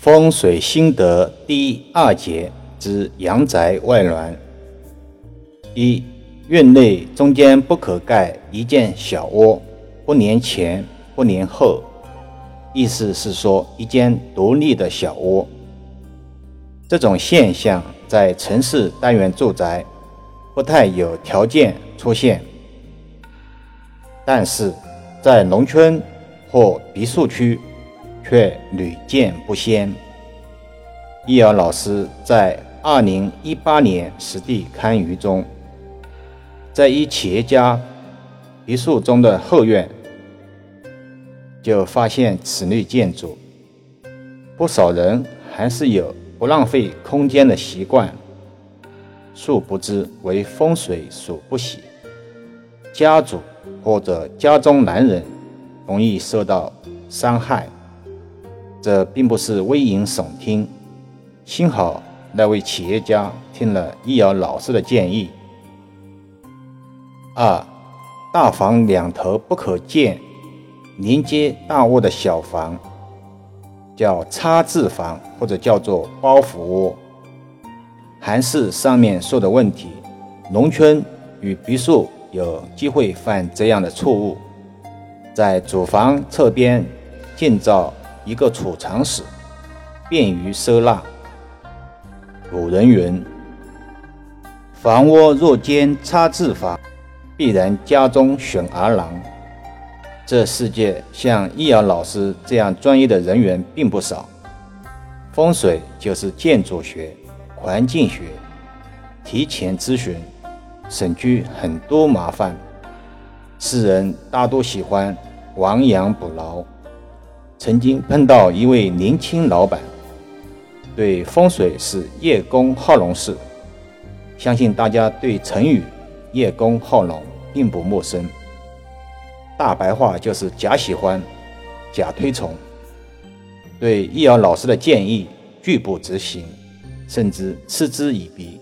风水心得第二节之阳宅外峦。一、院内中间不可盖一间小窝，不连前不连后，意思是说一间独立的小窝。这种现象在城市单元住宅不太有条件出现，但是在农村或别墅区。却屡见不鲜。易遥老师在二零一八年实地勘舆中，在一企业家别墅中的后院，就发现此类建筑。不少人还是有不浪费空间的习惯，殊不知为风水所不喜，家主或者家中男人容易受到伤害。这并不是危言耸听，幸好那位企业家听了易遥老师的建议。二，大房两头不可建连接大卧的小房，叫插字房或者叫做包袱窝。还是上面说的问题，农村与别墅有机会犯这样的错误，在主房侧边建造。一个储藏室，便于收纳。古人云：“房屋若兼插字房，必然家中选儿郎。”这世界像易遥老师这样专业的人员并不少。风水就是建筑学、环境学，提前咨询，省去很多麻烦。世人大多喜欢亡羊补牢。曾经碰到一位年轻老板，对风水是叶公好龙式，相信大家对成语“叶公好龙”并不陌生。大白话就是假喜欢、假推崇。对易遥老师的建议拒不执行，甚至嗤之以鼻，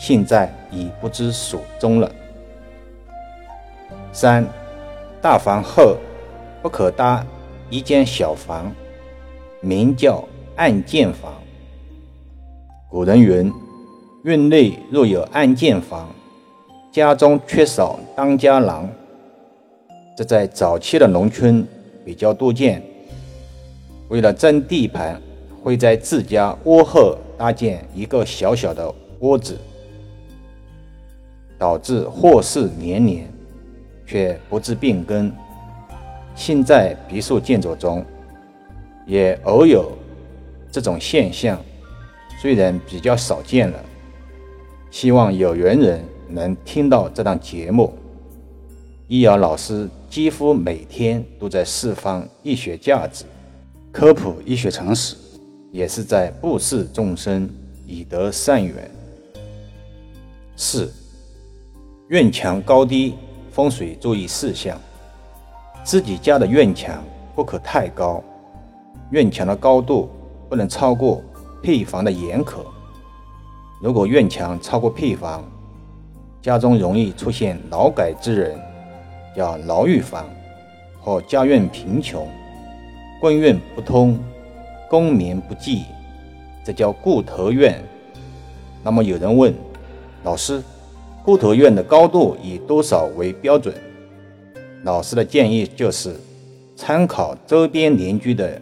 现在已不知所终了。三大房后不可搭。一间小房，名叫暗箭房。古人云：“院内若有暗箭房，家中缺少当家郎。”这在早期的农村比较多见。为了争地盘，会在自家窝后搭建一个小小的窝子，导致祸事连连，却不治病根。现在别墅建筑中也偶有这种现象，虽然比较少见了。希望有缘人能听到这档节目。易遥老师几乎每天都在释放医学价值，科普医学常识，也是在布施众生，以得善缘。四院墙高低风水注意事项。自己家的院墙不可太高，院墙的高度不能超过配房的檐口。如果院墙超过配房，家中容易出现劳改之人，叫牢狱房，或家院贫穷，官运不通，功名不济，这叫固头院。那么有人问老师，固头院的高度以多少为标准？老师的建议就是，参考周边邻居的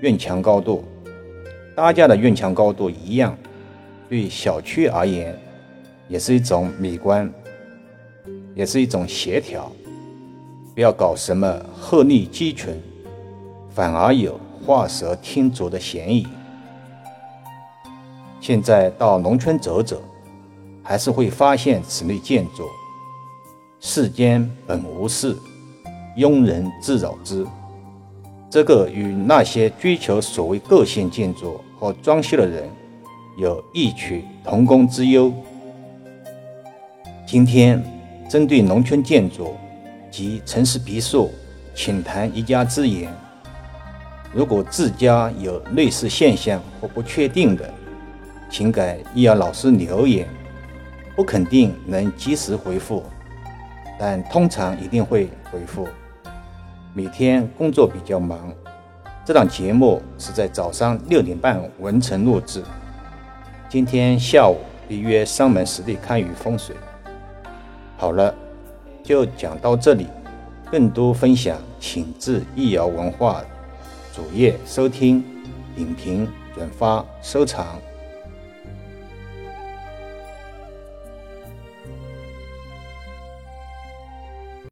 院墙高度，大家的院墙高度一样，对小区而言，也是一种美观，也是一种协调。不要搞什么鹤立鸡群，反而有画蛇添足的嫌疑。现在到农村走走，还是会发现此类建筑。世间本无事。庸人自扰之，这个与那些追求所谓个性建筑和装修的人有异曲同工之忧。今天针对农村建筑及城市别墅，请谈一家之言。如果自家有类似现象或不确定的，请给易遥老师留言，不肯定能及时回复，但通常一定会回复。每天工作比较忙，这档节目是在早上六点半完成录制，今天下午预约上门实地看雨风水。好了，就讲到这里，更多分享请至易瑶文化主页收听、点评、转发、收藏。